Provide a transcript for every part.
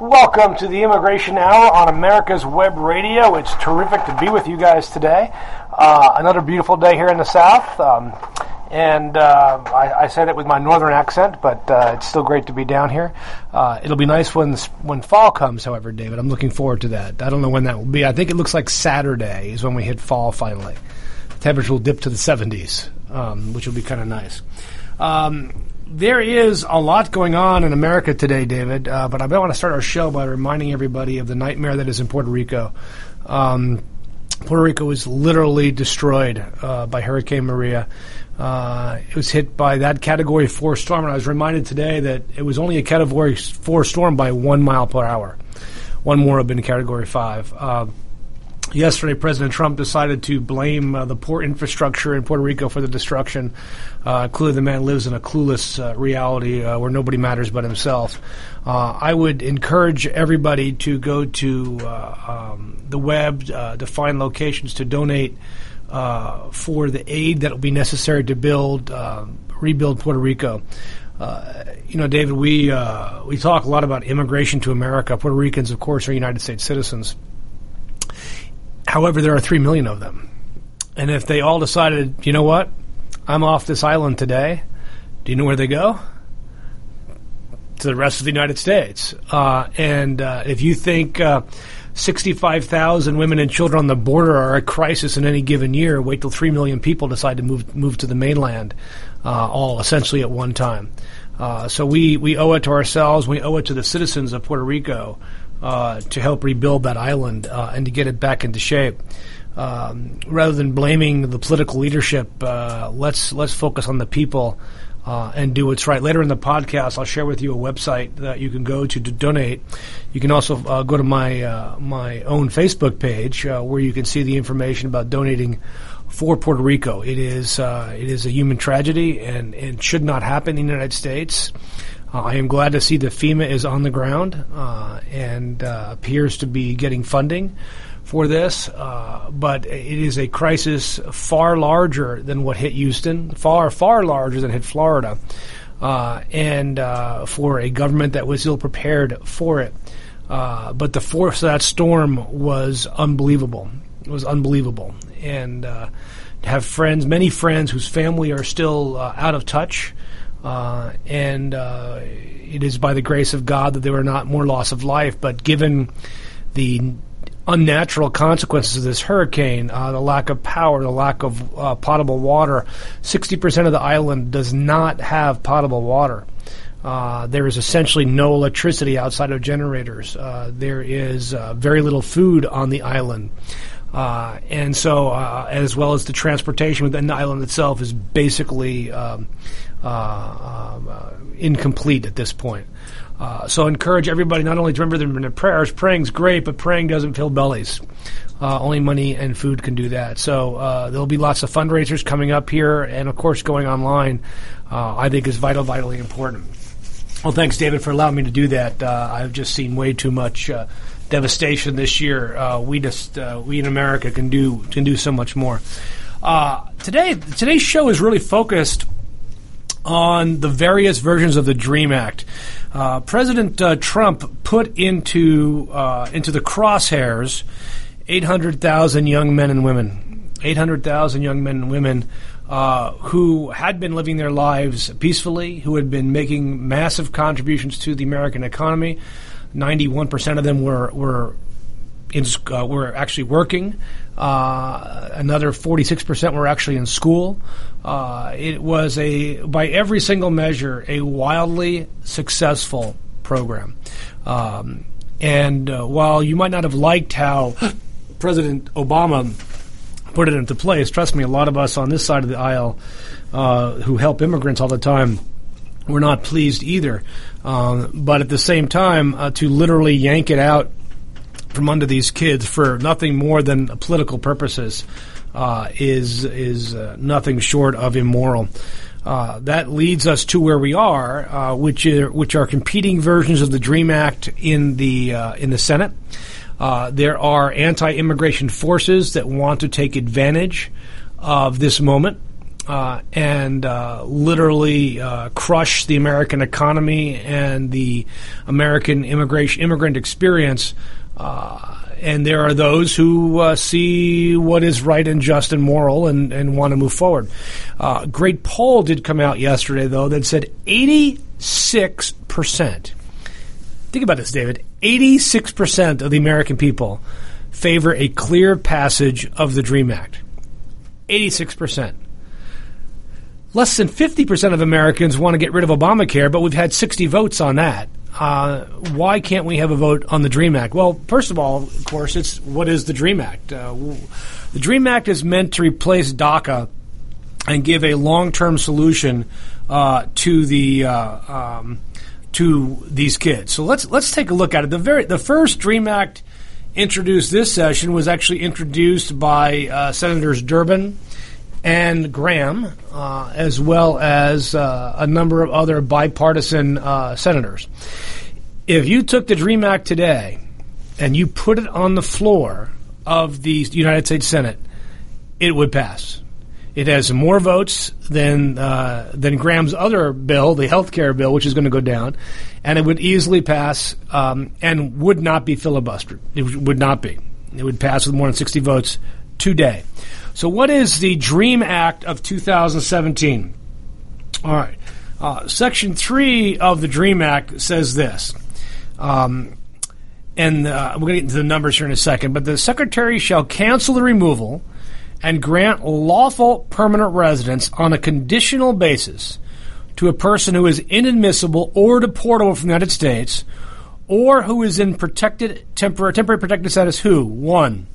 Welcome to the Immigration Hour on America's Web Radio. It's terrific to be with you guys today. Uh, another beautiful day here in the South. Um, and uh, I, I said it with my northern accent, but uh, it's still great to be down here. Uh, it'll be nice when when fall comes, however, David. I'm looking forward to that. I don't know when that will be. I think it looks like Saturday is when we hit fall finally. The temperature will dip to the 70s, um, which will be kind of nice. Um, there is a lot going on in America today, David, uh, but I want to start our show by reminding everybody of the nightmare that is in Puerto Rico. Um, Puerto Rico was literally destroyed uh, by Hurricane Maria. Uh, it was hit by that Category 4 storm, and I was reminded today that it was only a Category 4 storm by one mile per hour. One more have been Category 5. Uh, Yesterday, President Trump decided to blame uh, the poor infrastructure in Puerto Rico for the destruction. Uh, clearly, the man lives in a clueless uh, reality uh, where nobody matters but himself. Uh, I would encourage everybody to go to uh, um, the web to find locations to donate for the aid that will be necessary to build, rebuild Puerto Rico. you know, David, we we talk a lot about immigration to America. Puerto Ricans, of course, are United States citizens. However, there are 3 million of them. And if they all decided, you know what, I'm off this island today, do you know where they go? To the rest of the United States. Uh, and uh, if you think uh, 65,000 women and children on the border are a crisis in any given year, wait till 3 million people decide to move, move to the mainland, uh, all essentially at one time. Uh, so we, we owe it to ourselves, we owe it to the citizens of Puerto Rico uh, to help rebuild that island uh, and to get it back into shape. Um, rather than blaming the political leadership, uh, let's let's focus on the people uh, and do what's right. Later in the podcast, I'll share with you a website that you can go to to donate. You can also uh, go to my uh, my own Facebook page where you can see the information about donating for Puerto Rico. It is it is a human tragedy and it should not happen in the United States. Uh, I am glad to see that FEMA is on the ground uh, and uh, appears to be getting funding for this, uh, but it is a crisis far larger than what hit Houston, far, far larger than hit Florida, uh, and uh, for a government that was ill prepared for it. but the force of that storm was unbelievable. It was unbelievable. And to have friends, many friends whose family are still out of touch. Uh, and uh, it is by the grace of God that there were not more loss of life. But given the unnatural consequences of this hurricane, uh, the lack of power, the lack of uh, potable water, 60% of the island does not have potable water. Uh, there is essentially no electricity outside of generators. Uh, there is very little food on the island. Uh, and so, uh, as well as the transportation within the island itself is basically um, uh, um, incomplete at this point. Uh, so encourage everybody not only to remember them in their prayers. Praying's great, but praying doesn't fill bellies. Uh, only money and food can do that. So uh, there'll be lots of fundraisers coming up here, and of course, going online. Uh, I think is vital, vitally important. Well, thanks, David, for allowing me to do that. I've just seen way too much devastation this year. we just we in America can do can do so much more. today, today's show is really focused on the various versions of the Dream Act. Uh, President uh, Trump put into uh, into the crosshairs 800,000 young men and women, 800,000 young men and women uh, who had been living their lives peacefully, who had been making massive contributions to the American economy. 91% of them were were in, uh, were actually working. Uh, another 46% were actually in school. Uh, it was a, by every single measure, a wildly successful program. Um, and uh, while you might not have liked how President Obama put it into place, trust me, a lot of us on this side of the aisle uh, who help immigrants all the time we're not pleased either. Um, but at the same time, uh, to literally yank it out from under these kids for nothing more than political purposes uh, is is uh, nothing short of immoral. Uh, that leads us to where we are, uh, which are which are competing versions of the Dream Act in the uh, in the Senate. Uh, there are anti-immigration forces that want to take advantage of this moment and literally crush the American economy and the American immigration immigrant experience. Uh, and there are those who uh, see what is right and just and moral and, and want to move forward. Uh, great poll did come out yesterday, though, that said 86%. Think about this, David. 86% of the American people favor a clear passage of the DREAM Act. 86%. Less than 50% of Americans want to get rid of Obamacare, but we've had 60 votes on that. Uh, why can't we have a vote on the DREAM Act? Well, first of all, of course, it's what is the DREAM Act? Uh, the DREAM Act is meant to replace DACA and give a long-term solution uh, to the uh, um, to these kids. So let's let's take a look at it. The very the first DREAM Act introduced this session was actually introduced by uh, Senators Durbin and Graham, uh, as well as uh, a number of other bipartisan uh, senators. If you took the DREAM Act today and you put it on the floor of the United States Senate, it would pass. It has more votes than uh, than Graham's other bill, the health care bill, which is going to go down, and it would easily pass um, and would not be filibustered. It would not be. It would pass with more than 60 votes today. So, what is the DREAM Act of 2017? All right. Uh, Section 3 of the DREAM Act says this. Um, and uh, we're going to get into the numbers here in a second, but the Secretary shall cancel the removal and grant lawful permanent residence on a conditional basis to a person who is inadmissible or deportable from the United States or who is in protected temporary, temporary protected status who, one,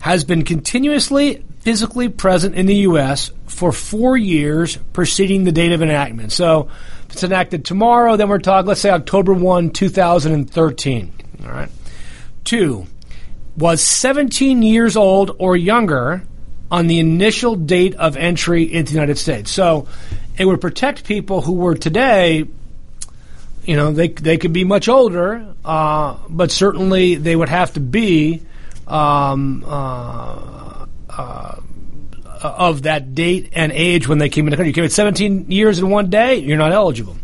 has been continuously physically present in the U.S. for four years preceding the date of enactment. So if it's enacted tomorrow, then we're talking, let's say October 1, 2013. All right. Two, was 17 years old or younger on the initial date of entry into the United States. So it would protect people who were today you know, they they could be much older, uh, but certainly they would have to be um, uh, uh, of that date and age when they came into the country. You came at 17 years in one day, you're not eligible.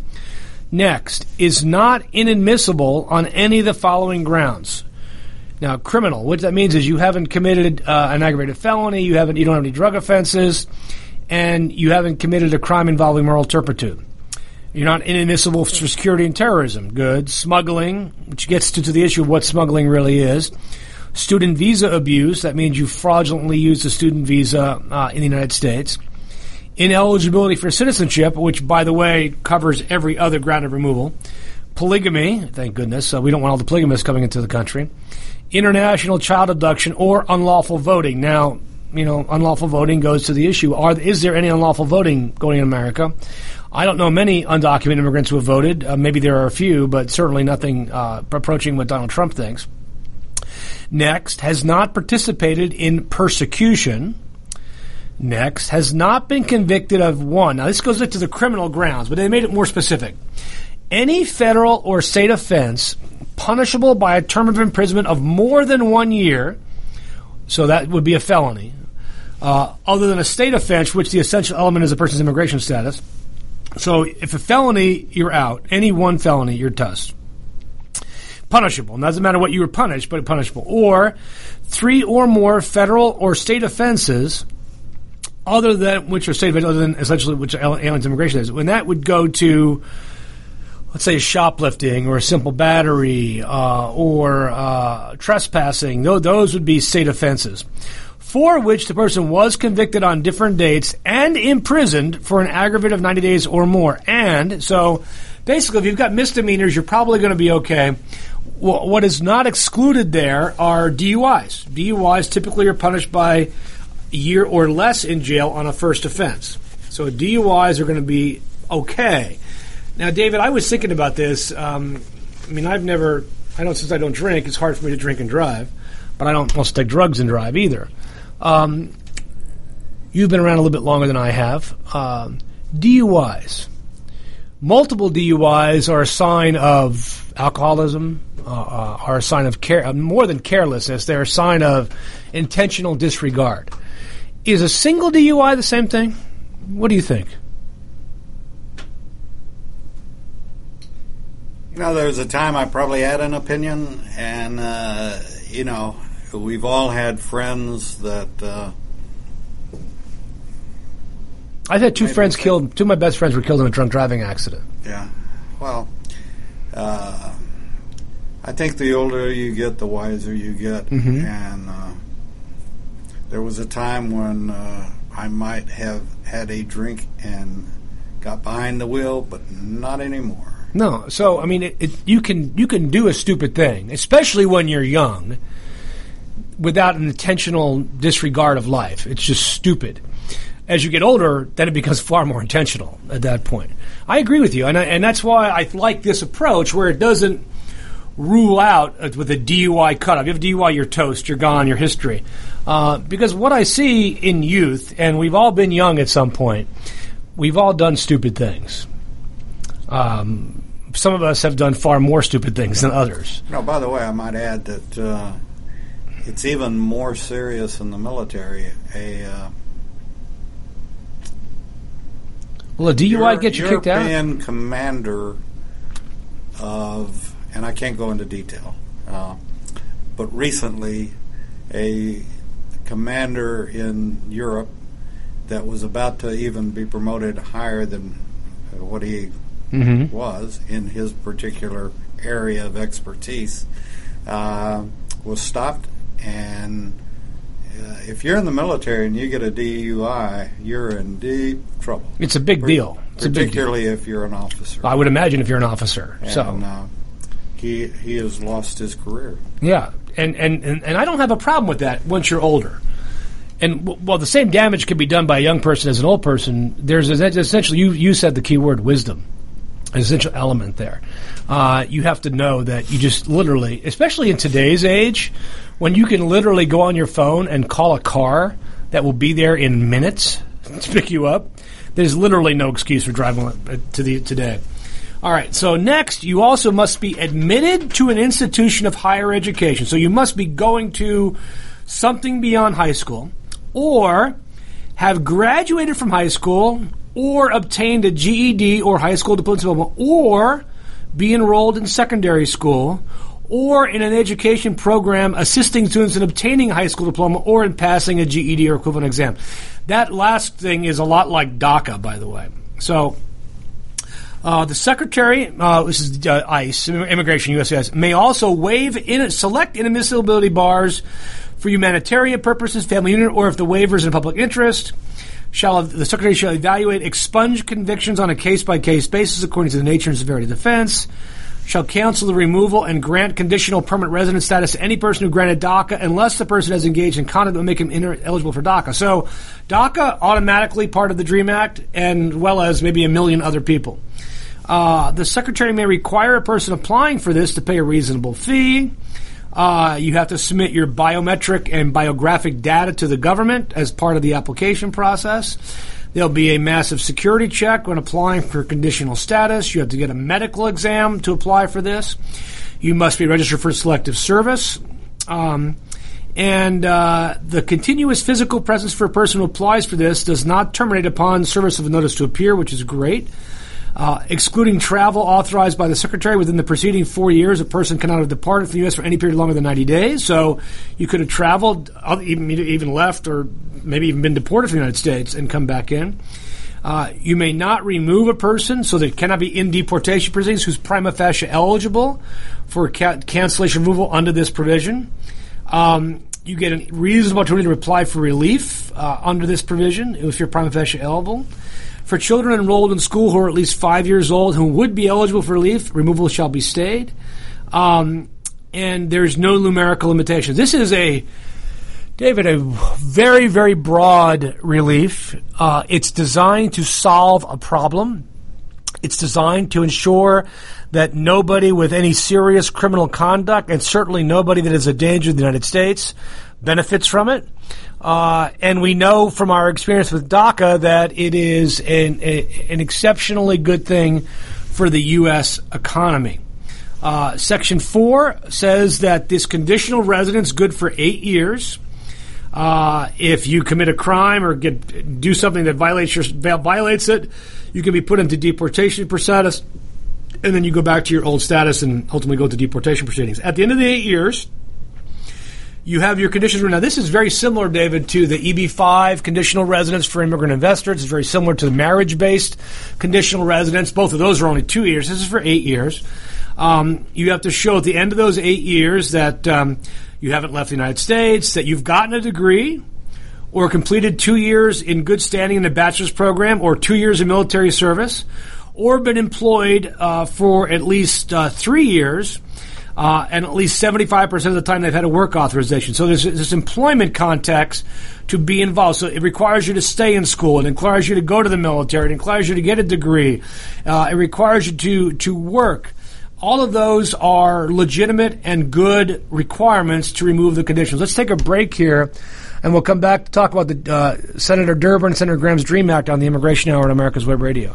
Next, is not inadmissible on any of the following grounds. Now, criminal, what that means is you haven't committed uh, an aggravated felony, you haven't, you don't have any drug offenses, and you haven't committed a crime involving moral turpitude. You're not inadmissible for security and terrorism. Good. Smuggling, which gets to, to the issue of what smuggling really is student visa abuse. That means you fraudulently used a student visa uh, in the United States. Ineligibility for citizenship, which, by the way, covers every other ground of removal. Polygamy, thank goodness. Uh, we don't want all the polygamists coming into the country. International child abduction or unlawful voting. Now, you know, unlawful voting goes to the issue: Are is there any unlawful voting going in America? I don't know many undocumented immigrants who have voted. Uh, maybe there are a few, but certainly nothing uh, approaching what Donald Trump thinks. Next, has not participated in persecution. Next, has not been convicted of one. Now, this goes into the criminal grounds, but they made it more specific. Any federal or state offense punishable by a term of imprisonment of more than one year, so that would be a felony, uh, other than a state offense, which the essential element is a person's immigration status. So, if a felony, you're out. Any one felony, you're toast punishable. Doesn't matter what you were punished, but punishable. Or three or more federal or state offenses other than which are state other than essentially which aliens immigration is. When that would go to let's say shoplifting or a simple battery uh, or uh, trespassing, those would be state offenses. For which the person was convicted on different dates and imprisoned for an aggregate of 90 days or more. And so basically, if you've got misdemeanors, you're probably going to be okay what is not excluded there are DUIs. DUIs typically are punished by a year or less in jail on a first offense. So DUIs are going to be okay. Now, David, I was thinking about this. Um, I mean, I've never, I don't, since I don't drink, it's hard for me to drink and drive, but I don't also take drugs and drive either. Um, you've been around a little bit longer than I have. Um, DUIs. Multiple DUIs are a sign of alcoholism, uh, uh, are a sign of care, uh, more than carelessness. They're a sign of intentional disregard. Is a single DUI the same thing? What do you think? You know, there was a time I probably had an opinion, and uh, you know, we've all had friends that. Uh, I've had two friends killed. Two of my best friends were killed in a drunk driving accident. Yeah, well, uh, I think the older you get, the wiser you get, Mhm. and uh, there was a time when uh, I might have had a drink and got behind the wheel, but not anymore. No, so I mean, it, it, you can you can do a stupid thing, especially when you're young, without an intentional disregard of life. It's just stupid. As you get older, then it becomes far more intentional at that point. I agree with you, and I, and that's why I like this approach where it doesn't rule out uh, with a DUI cutoff. You have DUI, you're toast, you're gone, your history. Uh, because what I see in youth, and we've all been young at some point, we've all done stupid things. Um, some of us have done far more stupid things than others. No, by the way, I might add that uh, it's even more serious in the military. A uh, Well, a DUI Euro- gets you kicked out. European commander of, and I can't go into detail, uh, but recently a commander in Europe that was about to even be promoted higher than uh, what he Mm-hmm. was in his particular area of expertise uh, was stopped and uh, if you're in the military and you get a DUI, you're in deep trouble. It's a big deal. It's a big deal. particularly if you're an officer. I would imagine if you're an officer. and, so uh, he he has lost his career. yeah, and, and and and I don't have a problem with that once you're older. And while the same damage can be done by a young person as an old person, there's essentially you you said the key word wisdom, an essential element there. Uh, you have to know that you just literally, especially in today's age, when you can literally go on your phone and call a car that will be there in minutes to pick you up. There's literally no excuse for driving uh, to the today. All right. So next, you also must be admitted to an institution of higher education. So you must be going to something beyond high school, or have graduated from high school, or obtained a GED or high school diploma, or be enrolled in secondary school, or in an education program assisting students in obtaining a high school diploma or in passing a GED or equivalent exam. That last thing is a lot like DACA, by the way. So uh, the secretary, uh, this is uh, ICE, Immigration USCIS, may also waive in, select inadmissibility bars for humanitarian purposes, family unit, or if the waiver is in public interest. Shall the secretary shall evaluate expunge convictions on a case by case basis according to the nature and severity of the offense. Shall counsel the removal and grant conditional permanent resident status to any person who granted DACA unless the person has engaged in conduct that would make him inter- eligible for DACA. So, DACA automatically part of the DREAM Act, and well as maybe a million other people. Uh, the secretary may require a person applying for this to pay a reasonable fee. Uh, you have to submit your biometric and biographic data to the government as part of the application process. There'll be a massive security check when applying for conditional status. You have to get a medical exam to apply for this. You must be registered for selective service. Um, and uh, the continuous physical presence for a person who applies for this does not terminate upon service of a notice to appear, which is great. Uh, excluding travel authorized by the secretary within the preceding four years, a person cannot have departed from the U.S. for any period longer than 90 days. So you could have traveled, uh, even, even left, or maybe even been deported from the United States and come back in. Uh, you may not remove a person, so there cannot be in deportation proceedings who's prima facie eligible for ca- cancellation removal under this provision. Um, you get a reasonable opportunity to apply for relief uh, under this provision if you're prima facie eligible. For children enrolled in school who are at least five years old who would be eligible for relief, removal shall be stayed. Um, and there's no numerical limitation. This is a, David, a very, very broad relief. Uh, it's designed to solve a problem. It's designed to ensure that nobody with any serious criminal conduct, and certainly nobody that is a danger to the United States, benefits from it. Uh, and we know from our experience with DACA that it is an, a, an exceptionally good thing for the U.S. economy. Uh, Section 4 says that this conditional residence good for eight years. Uh, if you commit a crime or get do something that violates your violates it, you can be put into deportation status, and then you go back to your old status and ultimately go to deportation proceedings. At the end of the eight years, you have your conditions. Now, this is very similar, David, to the EB5 conditional residence for immigrant investors. It's very similar to the marriage based conditional residence. Both of those are only two years. This is for eight years. Um, you have to show at the end of those eight years that um, you haven't left the United States, that you've gotten a degree, or completed two years in good standing in the bachelor's program, or two years in military service, or been employed uh, for at least uh, three years uh, and at least 75% of the time they've had a work authorization. So there's this employment context to be involved. So it requires you to stay in school. It requires you to go to the military. It requires you to get a degree. Uh, it requires you to, to work. All of those are legitimate and good requirements to remove the conditions. Let's take a break here, and we'll come back to talk about the uh, Senator Durbin and Senator Graham's DREAM Act on the Immigration Hour on America's Web Radio.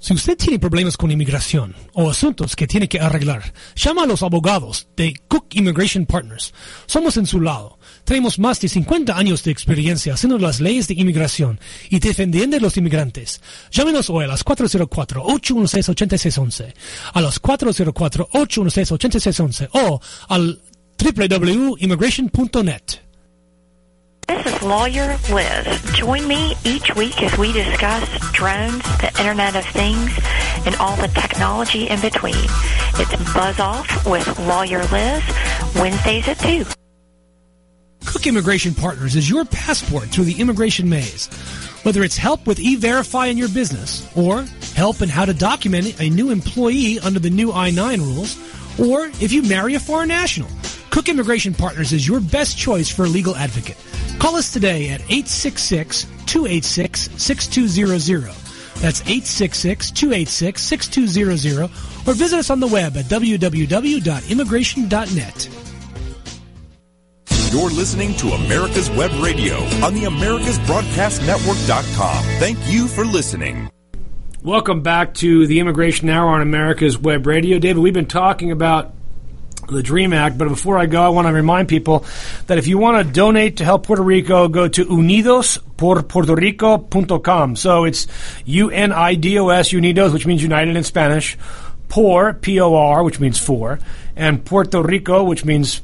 Si usted tiene problemas con inmigración o asuntos que tiene que arreglar, llama a los abogados de Cook Immigration Partners. Somos en su lado. Tenemos más de 50 años de experiencia haciendo las leyes de inmigración y defendiendo a los inmigrantes. Llámenos hoy a las 404-816-8611, a los 404-816-8611 o al www.immigration.net. This is Lawyer Liz. Join me each week as we discuss drones, the Internet of Things, and all the technology in between. It's Buzz Off with Lawyer Liz, Wednesdays at 2. Cook Immigration Partners is your passport through the immigration maze. Whether it's help with e-verify in your business, or help in how to document a new employee under the new I-9 rules, or if you marry a foreign national, Cook Immigration Partners is your best choice for a legal advocate. Call us today at 866-286-6200. That's 866-286-6200 or visit us on the web at www.immigration.net. You're listening to America's Web Radio on the AmericasBroadcastNetwork.com. Thank you for listening. Welcome back to the Immigration Hour on America's Web Radio. David, we've been talking about the DREAM Act. But before I go, I want to remind people that if you want to donate to help Puerto Rico, go to unidosporpuertorico.com. So it's U-N-I-D-O-S, Unidos, which means united in Spanish, por, P-O-R, which means for, and Puerto Rico, which means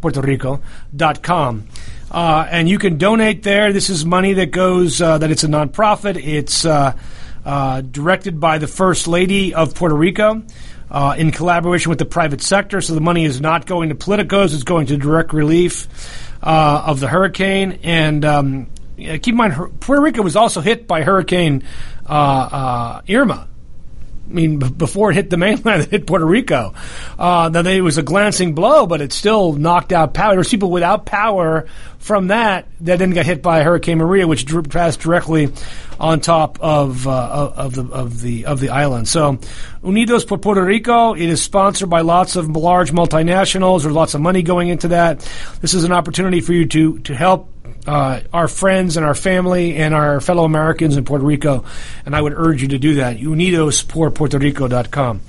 Puerto Rico.com. Uh, and you can donate there. This is money that goes, uh, that it's a nonprofit. It's uh, uh directed by the First Lady of Puerto Rico uh, in collaboration with the private sector. So the money is not going to politicos; it's going to direct relief uh, of the hurricane. And um, keep in mind, Puerto Rico was also hit by Hurricane uh, uh, Irma. I mean, b- before it hit the mainland, it hit Puerto Rico. Uh, then it was a glancing blow, but it still knocked out power. There was people without power from that that then got hit by Hurricane Maria, which passed directly on top of uh, of the of the of the island. So, Unidos por Puerto Rico. It is sponsored by lots of large multinationals. There's lots of money going into that. This is an opportunity for you to to help uh, our friends and our family and our fellow Americans in Puerto Rico, and I would urge you to do that. UnidosPorPuertoRico.com.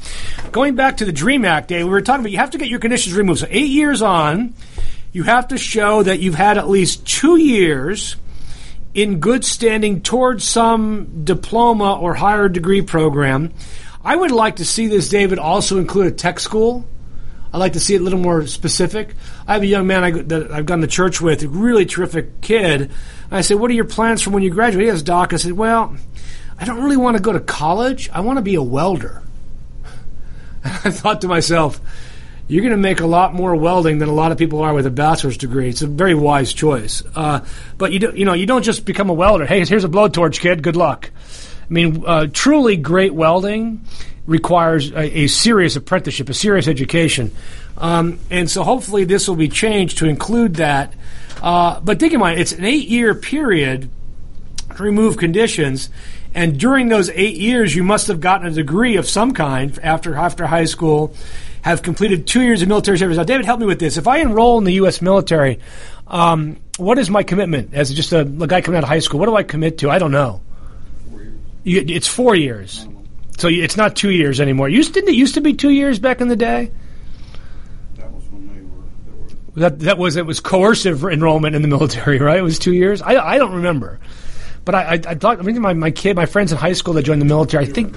Going back to the DREAM Act Day, we were talking about you have to get your conditions removed. So eight years on, you have to show that you've had at least two years in good standing towards some diploma or higher degree program. I would like to see this, David, also include a tech school I'd like to see it a little more specific. I have a young man I, that I've gone to church with, a really terrific kid. And I said, "What are your plans for when you graduate?" He has doc. I said, "Well, I don't really want to go to college. I want to be a welder." And I thought to myself, "You're going to make a lot more welding than a lot of people are with a bachelor's degree." It's a very wise choice. Uh, but you do, you know, you don't just become a welder. Hey, here's a blowtorch, kid. Good luck. I mean, uh, truly great welding requires a, a serious apprenticeship, a serious education. Um, and so hopefully this will be changed to include that. Uh, but think in mind, it's an eight year period to remove conditions. And during those eight years, you must have gotten a degree of some kind after, after high school, have completed two years of military service. Now, David, help me with this. If I enroll in the U.S. military, um, what is my commitment as just a, a, guy coming out of high school? What do I commit to? I don't know. Four You, it's four years. So it's not two years anymore. Didn't it used to be two years back in the day? That that was it was coercive enrollment in the military, right? It was two years. I I don't remember, but I I, I thought I mean my my kid my friends in high school that joined the military. I think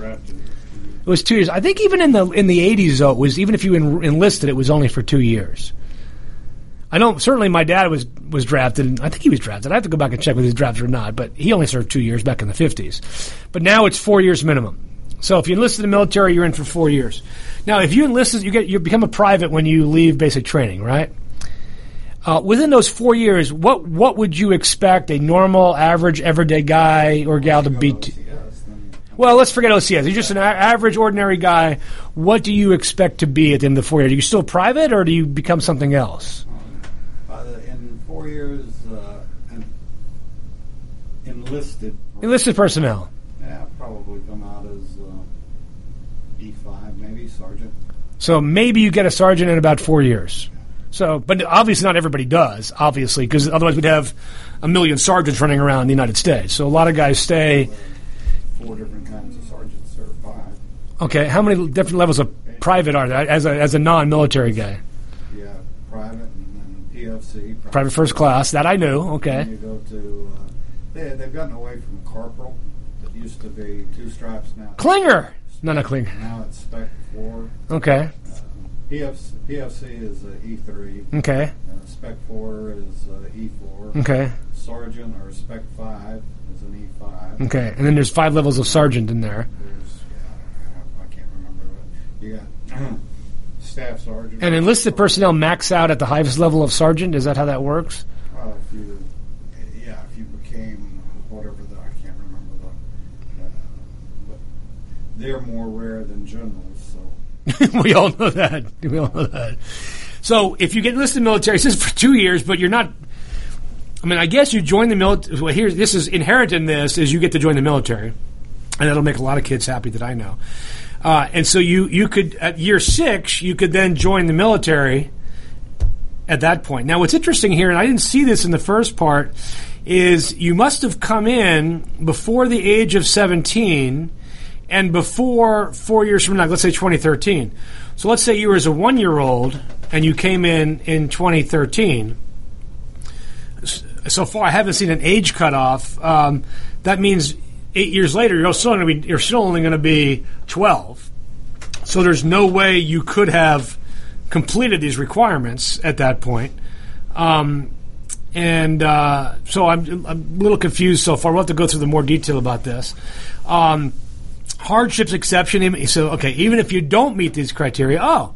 it was two years. I think even in the in the eighties though it was even if you en- enlisted it was only for two years. I know certainly my dad was was drafted. I think he was drafted. I have to go back and check whether he was drafted or not, but he only served two years back in the fifties. But now it's four years minimum. So if you enlist in the military, you're in for four years. Now, if you enlist, you get you become a private when you leave basic training, right? Uh, within those four years, what what would you expect a normal, average, everyday guy or gal to be? Well, let's forget OCS. You're just an a- average, ordinary guy. What do you expect to be at the end of the four years? Are you still private, or do you become something else? By the, in four years, uh, enlisted. Enlisted personnel. Yeah, probably come out as uh, E5, maybe sergeant. So maybe you get a sergeant in about four years. So, but obviously not everybody does, obviously, because otherwise we'd have a million sergeants running around the United States. So a lot of guys stay. Four different kinds of sergeants or five. Okay, how many different levels of private are there as a, as a non-military guy? Yeah, private and then PFC. Private first class, that I knew. Okay. Then you go to. Uh, they, they've gotten away from corporal. That used to be two stripes now. Klinger. No, not Klinger. Now it's spec four. Okay. PFC, PFC is uh, E3. Okay. Uh, spec four is uh, E4. Okay. Sergeant or spec five is an E5. Okay. And then there's five levels of sergeant in there. There's yeah, I can't remember. But you got staff sergeant. And enlisted personnel max out at the highest level of sergeant. Is that how that works? If you, yeah, if you became whatever the I can't remember the, uh, but they're more rare than generals. We all know that. We all know that. So if you get enlisted in the military, this is for two years, but you're not. I mean, I guess you join the military. Well, here, this is inherent in this is you get to join the military, and that'll make a lot of kids happy that I know. Uh, and so you you could at year six you could then join the military. At that point, now what's interesting here, and I didn't see this in the first part, is you must have come in before the age of seventeen and before four years from now, let's say 2013. So let's say you were as a one year old and you came in in 2013. So far, I haven't seen an age cutoff. Um, that means eight years later, you're still going to be you're still only going to be 12. So there's no way you could have completed these requirements at that point. Um, and uh, so I'm, I'm a little confused so far. We'll have to go through the more detail about this. Um, hardships exception. So, okay, even if you don't meet these criteria, oh,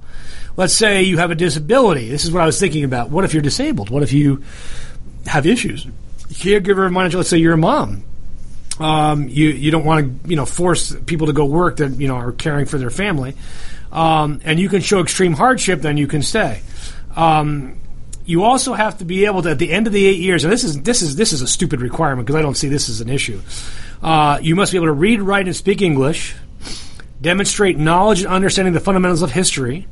let's say you have a disability. This is what I was thinking about. What if you're disabled? What if you have issues? Caregiver manager. Let's say you're a mom. Um, you you don't want to you know force people to go work that you know are caring for their family, um, and you can show extreme hardship. Then you can stay. Um, you also have to be able to at the end of the eight years, and this is this is this is a stupid requirement because I don't see this as an issue. Uh, you must be able to read, write, and speak English, demonstrate knowledge and understanding the fundamentals of history,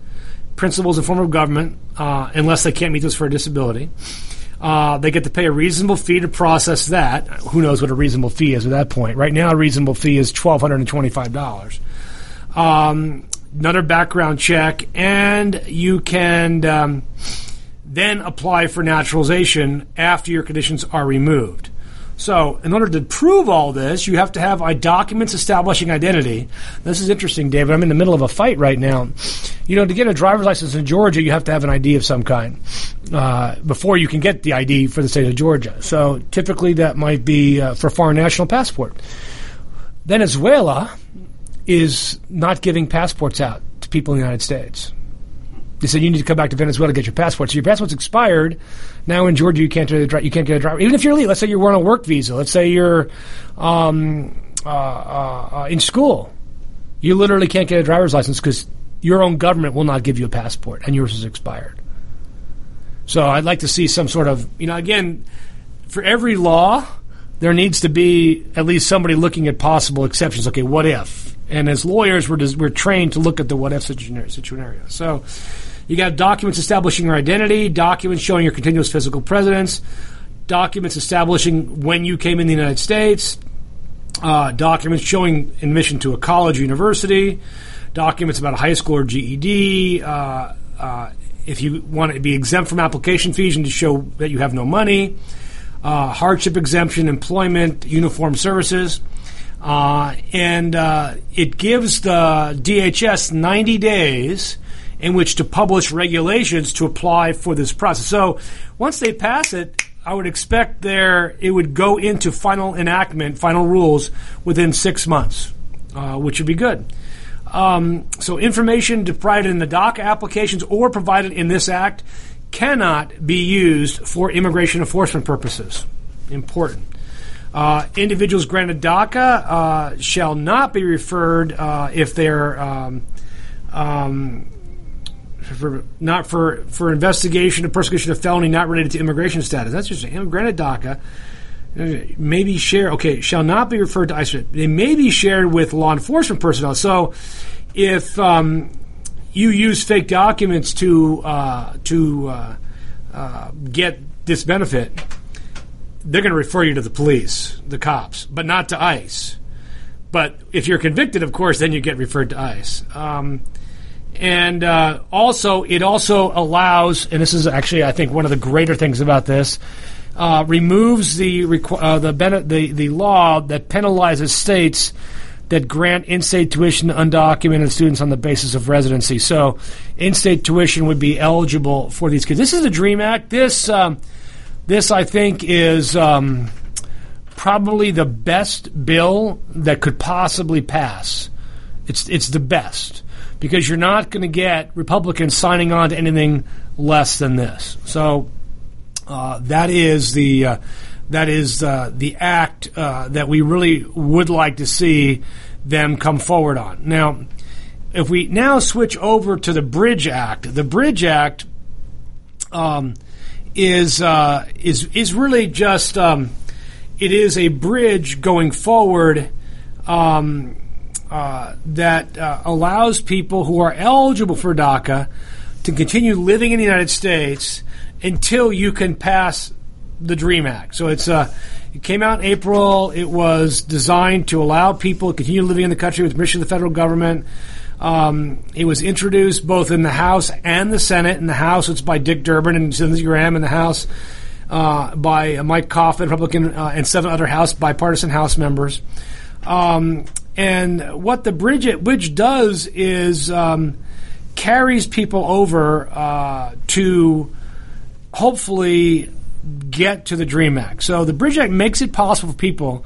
principles and form of government, uh, unless they can't meet those for a disability. Uh, they get to pay a reasonable fee to process that. Who knows what a reasonable fee is at that point? Right now, a reasonable fee is twelve hundred and twenty-five dollars. Um, another background check, and you can um, then apply for naturalization after your conditions are removed. So, in order to prove all this, you have to have documents establishing identity. This is interesting, David. I'm in the middle of a fight right now. You know, to get a driver's license in Georgia, you have to have an ID of some kind uh, before you can get the ID for the state of Georgia. So, typically, that might be uh, for foreign national passport. Venezuela is not giving passports out to people in the United States. They said you need to come back to Venezuela to get your passport. So your passport's expired. Now in Georgia, you can't get a you can't get a driver. Even if you're legal, let's say you're on a work visa. Let's say you're um, uh, uh, uh, in school. You literally can't get a driver's license because your own government will not give you a passport, and yours is expired. So I'd like to see some sort of you know again for every law there needs to be at least somebody looking at possible exceptions. Okay, what if? And as lawyers, we're we're trained to look at the what if scenario. So you got documents establishing your identity, documents showing your continuous physical presence, documents establishing when you came in the United States, uh, documents showing admission to a college or university, documents about a high school or GED, uh, uh, if you want to be exempt from application fees and to show that you have no money, uh, hardship exemption, employment, uniform services. Uh, and uh, it gives the DHS 90 days in which to publish regulations to apply for this process. So once they pass it, I would expect there it would go into final enactment, final rules within six months, uh, which would be good. Um, so information provided in the DACA applications or provided in this act cannot be used for immigration enforcement purposes. Important. Uh, individuals granted DACA uh, shall not be referred uh, if they're um, um, for, not for for investigation of persecution of felony not related to immigration status. That's just granted DACA. Maybe share okay shall not be referred to ICE. They may be shared with law enforcement personnel. So, if um, you use fake documents to uh, to uh, uh, get this benefit, they're going to refer you to the police, the cops, but not to ICE. But if you're convicted, of course, then you get referred to ICE. Um, and uh, also, it also allows, and this is actually, I think, one of the greater things about this, uh, removes the requ- uh, the, the the law that penalizes states that grant in-state tuition to undocumented students on the basis of residency. So, in-state tuition would be eligible for these kids. This is the Dream Act. This um, this I think is um, probably the best bill that could possibly pass. It's it's the best because you're not going to get Republicans signing on to anything less than this. So uh, that is the uh, that is uh, the act uh, that we really would like to see them come forward on. Now, if we now switch over to the Bridge Act, the Bridge Act um, is uh, is is really just um, it is a bridge going forward. Um, uh, that uh, allows people who are eligible for DACA to continue living in the United States until you can pass the Dream Act. So it's uh, it came out in April. It was designed to allow people to continue living in the country with permission of the federal government. Um, it was introduced both in the House and the Senate. In the House, it's by Dick Durbin and Lindsey Graham. In the House, uh, by Mike Coffman, Republican, uh, and seven other House bipartisan House members. Um, and what the bridge bridge does is um, carries people over uh, to hopefully get to the Dream Act. So the Bridge Act makes it possible for people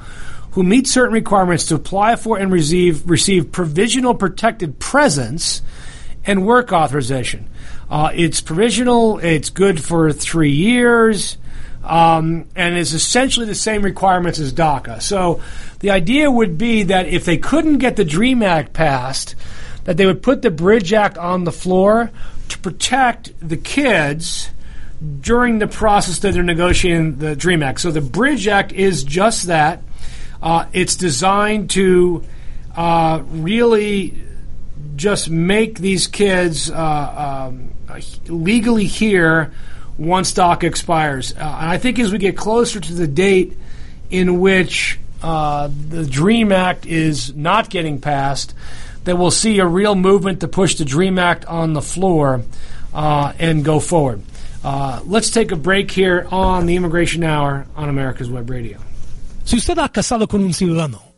who meet certain requirements to apply for and receive receive provisional protected presence and work authorization. Uh, it's provisional. It's good for three years um, and is essentially the same requirements as DACA. So the idea would be that if they couldn't get the DREAM Act passed, that they would put the Bridge Act on the floor to protect the kids during the process that they're negotiating the DREAM Act. So the Bridge Act is just that. Uh, it's designed to uh, really just make these kids uh, um, legally here once stock expires. Uh, and I think as we get closer to the date in which uh, the DREAM Act is not getting passed, that we'll see a real movement to push the DREAM Act on the floor uh, and go forward. Uh, let's take a break here on the Immigration Hour on America's Web Radio. Si usted ha casado con un ciudadano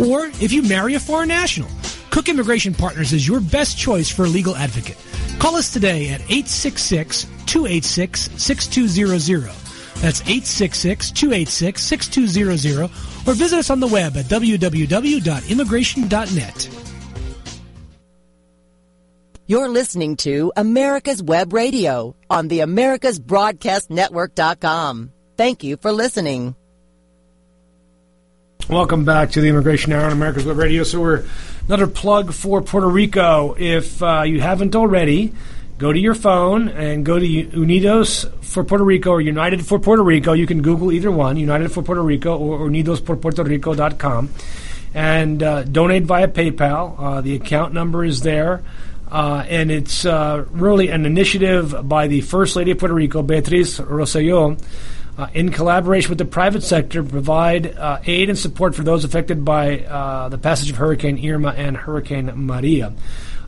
or if you marry a foreign national, Cook Immigration Partners is your best choice for a legal advocate. Call us today at 866-286-6200. That's 866-286-6200 or visit us on the web at www.immigration.net. You're listening to America's Web Radio on the AmericasBroadcastNetwork.com. Thank you for listening. Welcome back to the Immigration Hour on America's Web Radio. So we're another plug for Puerto Rico. If uh, you haven't already, go to your phone and go to Unidos for Puerto Rico or United for Puerto Rico. You can Google either one, United for Puerto Rico or UnidosPorPuertoRico.com, and uh, donate via PayPal. Uh, the account number is there. Uh, and it's uh, really an initiative by the First Lady of Puerto Rico, Beatriz Rosselló, uh, in collaboration with the private sector, provide uh, aid and support for those affected by uh, the passage of Hurricane Irma and Hurricane Maria.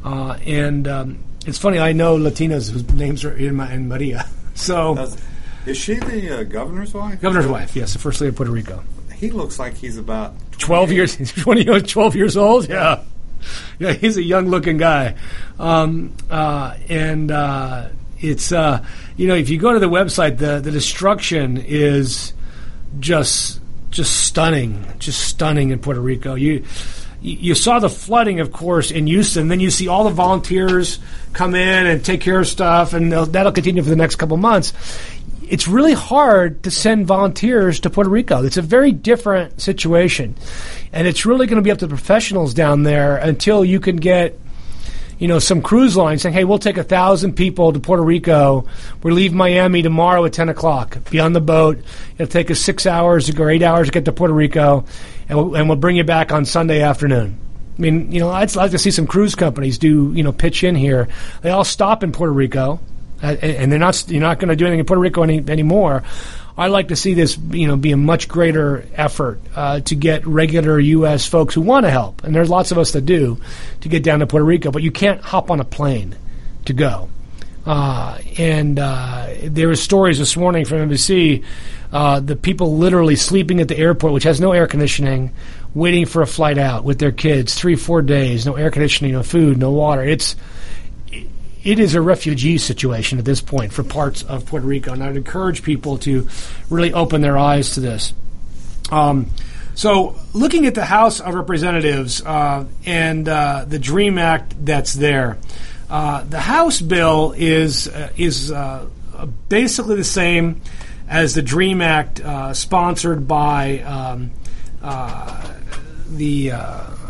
Uh, and um, it's funny, I know Latinas whose names are Irma and Maria. So, Does- is she the uh, governor's wife? governor's wife, yes, the First Lady of Puerto Rico. He looks like he's about 12 years 20 years 12 years old yeah yeah he's a young looking guy um, uh, and uh, it's uh, you know if you go to the website the the destruction is just just stunning just stunning in Puerto Rico you you saw the flooding, of course, in Houston. Then you see all the volunteers come in and take care of stuff, and that'll continue for the next couple months it's really hard to send volunteers to Puerto Rico. It's a very different situation. And it's really going to be up to the professionals down there until you can get, you know, some cruise line saying, hey, we'll take a thousand people to Puerto Rico. We leave Miami tomorrow at 10 o'clock. Be on the boat. It'll take us six hours or eight hours to get to Puerto Rico, and we'll, and we'll bring you back on Sunday afternoon. I mean, you know, I'd like to see some cruise companies do, you know, pitch in here. They all stop in Puerto Rico and they're not you're not going to do anything in Puerto Rico any, anymore. I'd like to see this, you know, be a much greater effort uh, to get regular U.S. folks who want to help, and there's lots of us that do, to get down to Puerto Rico. But you can't hop on a plane to go. Uh, and uh, there were stories this morning from NBC, uh, the people literally sleeping at the airport, which has no air conditioning, waiting for a flight out with their kids, three, four days, no air conditioning, no food, no water. It's it is a refugee situation at this point for parts of Puerto Rico, and I'd encourage people to really open their eyes to this. Um, so, looking at the House of Representatives uh, and uh, the Dream Act that's there, uh, the House bill is uh, is uh, basically the same as the Dream Act uh, sponsored by um, the,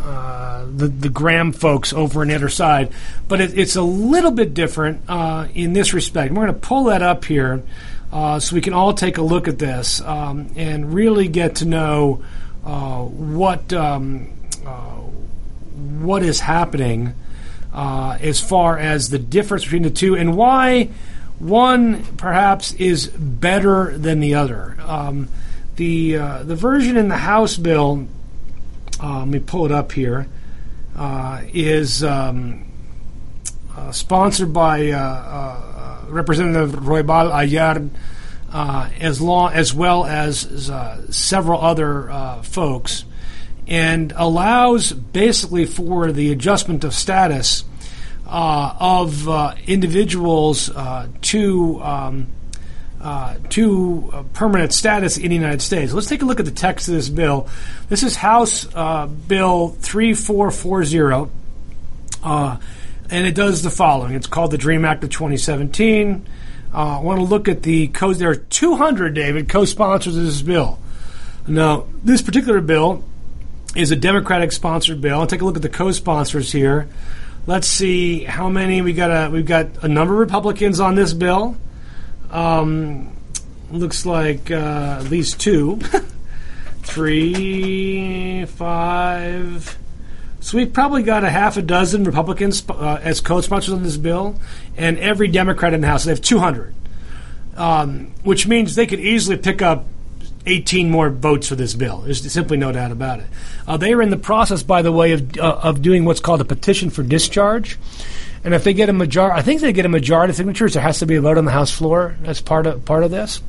uh, the the Graham folks over on the other side, but it, it's a little bit different uh, in this respect. We're going to pull that up here uh, so we can all take a look at this um, and really get to know uh, what um, uh, what is happening as far as the difference between the two and why one perhaps is better than the other. Um, the the version in the House bill, uh, let me pull it up here, uh, is um, uh, sponsored by Representative Roybal-Allard, as long as well as several other folks, and allows basically for the adjustment of status of individuals to um, uh, to uh, permanent status in the United States. Let's take a look at the text of this bill. This is House uh, Bill 3440, uh, and it does the following. It's called the DREAM Act of 2017. Uh, I want to look at the co There are 200, David, co sponsors of this bill. Now, this particular bill is a Democratic sponsored bill. I'll take a look at the co sponsors here. Let's see how many we got. A, we've got a number of Republicans on this bill. Um, looks like uh, at least two, three, five. So we've probably got a half a dozen Republicans uh, as co-sponsors on this bill, and every Democrat in the House. They have 200, um, which means they could easily pick up 18 more votes for this bill. There's simply no doubt about it. Uh, they are in the process, by the way, of, uh, of doing what's called a petition for discharge. And if they get a majority, I think they get a majority of signatures. There has to be a vote on the House floor as part of part of this.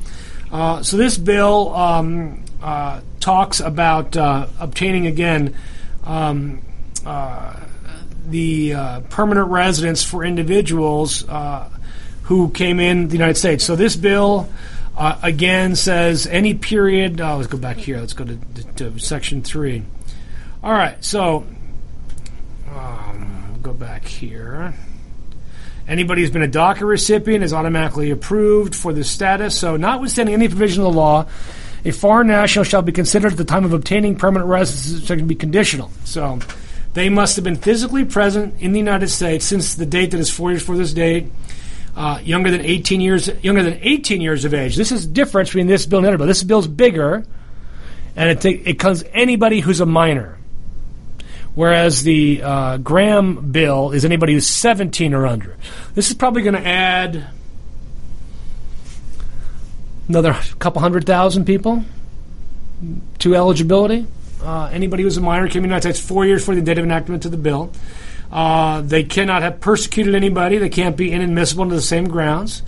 Uh, so this bill um, uh, talks about uh, obtaining again um, uh, the uh, permanent residence for individuals uh, who came in the United States. So this bill again, says any period. Oh, let's go back here. Let's go to, to, to section three. All right, so um, go back here. Anybody who's been a DACA recipient is automatically approved for this status. So, notwithstanding any provision of the law, a foreign national shall be considered at the time of obtaining permanent residence to be conditional. So, they must have been physically present in the United States since the date that is four years for this date. Uh, younger than 18 years, younger than 18 years of age. This is the difference between this bill and other bill. This bill's bigger, and it, t- it comes anybody who's a minor. Whereas the uh, Graham bill is anybody who's 17 or under. This is probably going to add another couple hundred thousand people to eligibility. Uh, anybody who's a minor came to the United States four years before the date of enactment of the bill. Uh, they cannot have persecuted anybody. They can't be inadmissible into the same grounds.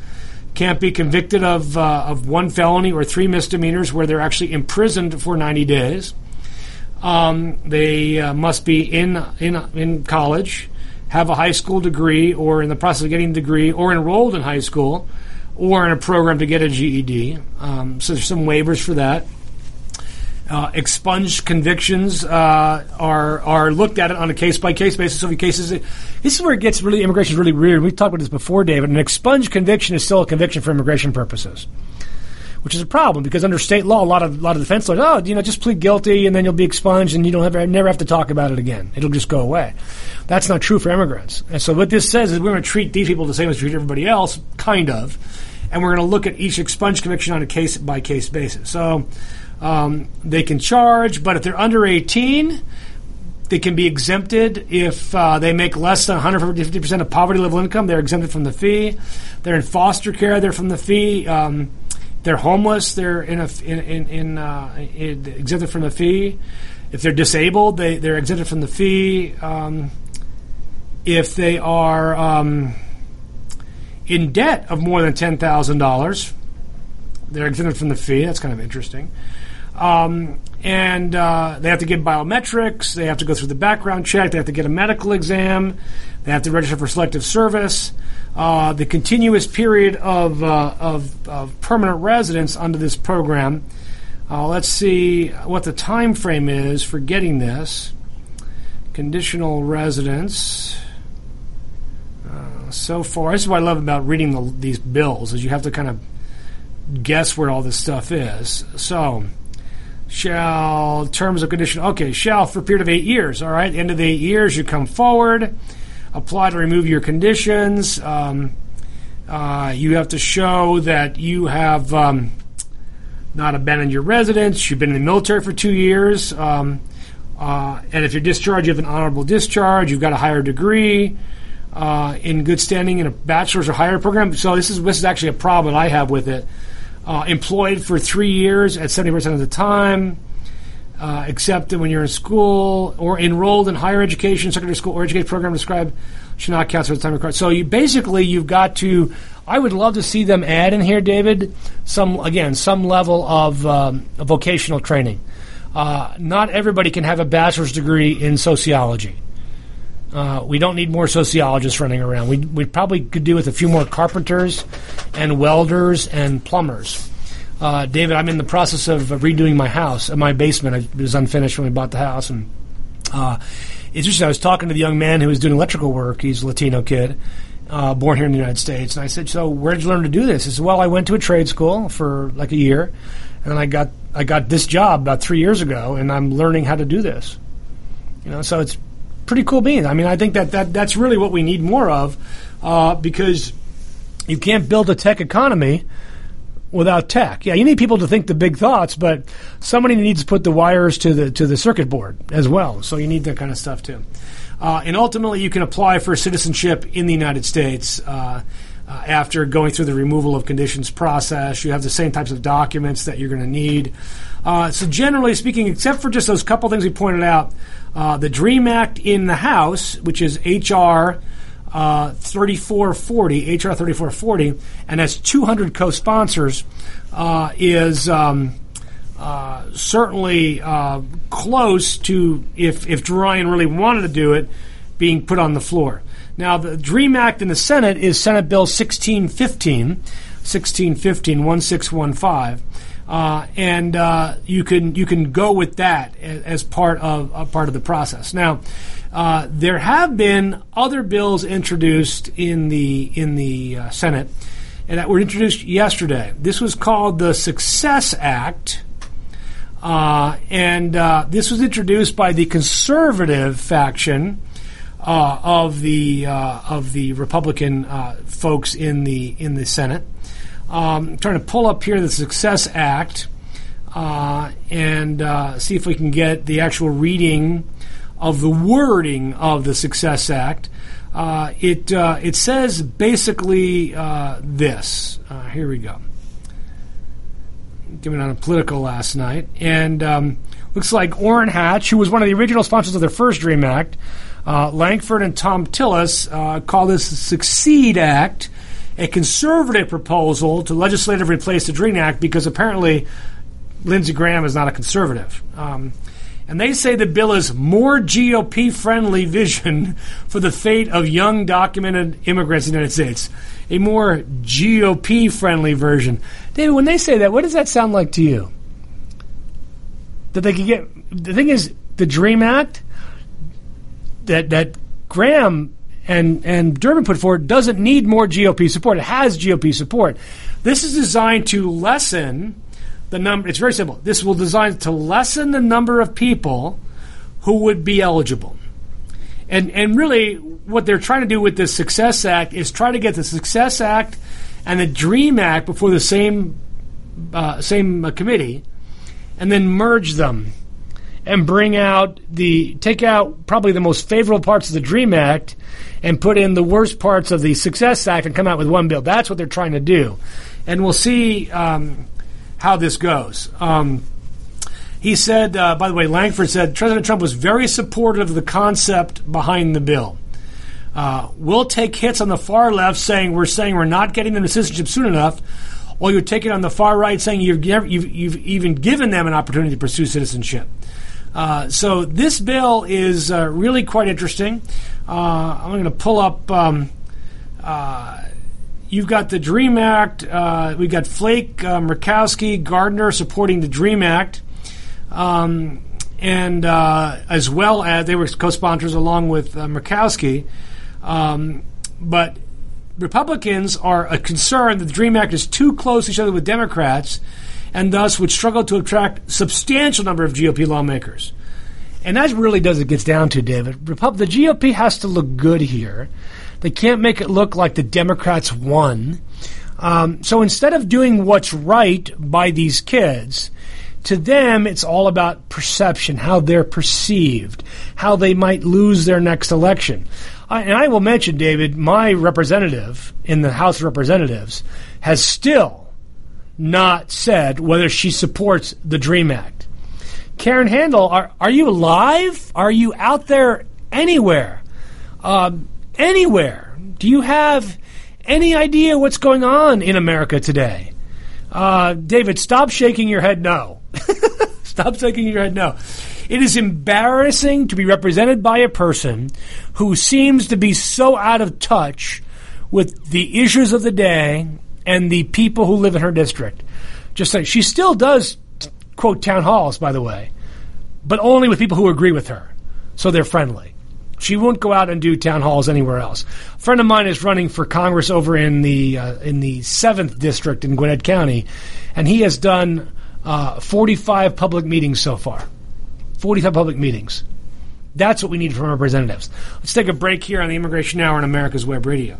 Can't be convicted of uh, of one felony or three misdemeanors where they're actually imprisoned for 90 days. Um, they uh, must be in in in college, have a high school degree, or in the process of getting a degree, or enrolled in high school, or in a program to get a GED. Um, so there's some waivers for that. Uh, expunged convictions uh, are are looked at it on a case by case basis. So, if cases, this is where it gets really immigration is really weird. We've talked about this before, David. An expunged conviction is still a conviction for immigration purposes, which is a problem because under state law, a lot of a lot of defense lawyers, oh, you know, just plead guilty and then you'll be expunged and you don't have never have to talk about it again. It'll just go away. That's not true for immigrants. And so, what this says is we're going to treat these people the same as we treat everybody else, kind of, and we're going to look at each expunged conviction on a case by case basis. So. Um, they can charge, but if they're under 18, they can be exempted if uh, they make less than 150% of poverty level income. They're exempted from the fee. They're in foster care. They're from the fee. Um, they're homeless. They're in a in in, in, uh, in, exempted from the fee. If they're disabled, they they're exempted from the fee. Um, if they are um, in debt of more than ten thousand dollars, they're exempted from the fee. That's kind of interesting. Um, and uh, they have to get biometrics. They have to go through the background check. They have to get a medical exam. They have to register for selective service. Uh, the continuous period of, uh, of, of, permanent residence under this program. Uh, let's see what the time frame is for getting this. Conditional residence. Uh, so far, this is what I love about reading the, these bills is you have to kind of guess where all this stuff is. So shall terms of condition okay shall for a period of eight years all right end of the eight years you come forward apply to remove your conditions. Um, uh, you have to show that you have um, not abandoned your residence. You've been in the military for two years. Um, uh, and if you're discharged you have an honorable discharge. You've got a higher degree uh, in good standing in a bachelor's or higher program. So this is this is actually a problem i have with it. Uh, employed for three years at 70% of the time, uh, except when you're in school or enrolled in higher education, secondary school, or education program described should not count the time required. So you basically you've got to. I would love to see them add in here, David, some again some level of um, vocational training. Uh, not everybody can have a bachelor's degree in sociology. Uh, we don't need more sociologists running around. We, we probably could do with a few more carpenters and welders and plumbers. Uh, David, I'm in the process of redoing my house, my basement. It was unfinished when we bought the house, and uh, it's interesting. I was talking to the young man who was doing electrical work. He's a Latino kid, uh, born here in the United States, and I said, "So, where did you learn to do this?" He said, "Well, I went to a trade school for like a year, and I got I got this job about three years ago, and I'm learning how to do this." You know, so it's pretty cool beans. I mean, I think that, that that's really what we need more of uh, because you can't build a tech economy without tech. Yeah, you need people to think the big thoughts, but somebody needs to put the wires to the to the circuit board as well. So you need that kind of stuff too. Uh, and ultimately, you can apply for citizenship in the United States. Uh, uh, after going through the removal of conditions process, you have the same types of documents that you're going to need. Uh, so, generally speaking, except for just those couple things we pointed out, uh, the DREAM Act in the House, which is H.R. Uh, 3440, H.R. 3440, and has 200 co sponsors, uh, is um, uh, certainly uh, close to, if, if Ryan really wanted to do it, being put on the floor. Now, the DREAM Act in the Senate is Senate Bill 1615. 1615 1615. Uh, and uh, you can you can go with that as, as part of part of the process. Now, uh, there have been other bills introduced in the in the uh, Senate, and that were introduced yesterday. This was called the Success Act, uh, and uh, this was introduced by the conservative faction of the of the Republican folks in the in the Senate. Um, I'm trying to pull up here the Success Act uh, and uh, see if we can get the actual reading of the wording of the Success Act. Uh, it uh, it says basically uh, this. Uh, here we go. Given on a political last night, and um, looks like Orrin Hatch, who was one of the original sponsors of the first Dream Act, Langford and Thom Tillis call this the Succeed Act a conservative proposal to legislatively replace the Dream Act because apparently Lindsey Graham is not a conservative. Um, and they say the bill is more GOP friendly vision for the fate of young documented immigrants in the United States. A more GOP friendly version. David, when they say that, what does that sound like to you? That they could get. The thing is, the Dream Act that, that Graham and and Durbin put forward doesn't need more GOP support. It has GOP support. This is designed to lessen the number. It's very simple. This will design to lessen the number of people who would be eligible. And and really, what they're trying to do with the Success Act is try to get the Success Act and the Dream Act before the same uh, same uh, committee, and then merge them and bring out the take out probably the most favorable parts of the Dream Act and put in the worst parts of the Success Act and come out with one bill. That's what they're trying to do, and we'll see um, how this goes. Um, he said, uh, by the way, Langford said President Trump was very supportive of the concept behind the bill. Uh, we'll take hits on the far left saying we're saying we're not getting them to citizenship soon enough, or you're taking on the far right saying you've, you've, you've even given them an opportunity to pursue citizenship. Uh, so this bill is uh, really quite interesting. Uh, I'm going to pull up. Um, uh, you've got the Dream Act. Uh, we've got Flake, Murkowski, Gardner supporting the Dream Act. Um, and as well as they were co-sponsors along with Murkowski. Um, but Republicans are concerned that the Dream Act is too close to each other with Democrats and thus would struggle to attract substantial number of GOP lawmakers. And that really does it gets down to David. the GOP has to look good here. They can't make it look like the Democrats won. Um, so instead of doing what's right by these kids, to them it's all about perception, how they're perceived, how they might lose their next election. I, and I will mention, David, my representative in the House of Representatives has still not said whether she supports the DREAM Act. Karen Handel, are, are you live? Are you out there anywhere? Um, anywhere? Do you have any idea what's going on in America today? Uh, David, stop shaking your head no. stop shaking your head no. It is embarrassing to be represented by a person who seems to be so out of touch with the issues of the day and the people who live in her district. Just like she still does quote town halls, by the way, but only with people who agree with her, so they're friendly. She won't go out and do town halls anywhere else. A friend of mine is running for Congress over in the uh, in the seventh district in Gwinnett County, and he has done uh, 45 public meetings so far. 45 public meetings. That's what we need from representatives. Let's take a break here on the Immigration Hour on America's Web Radio.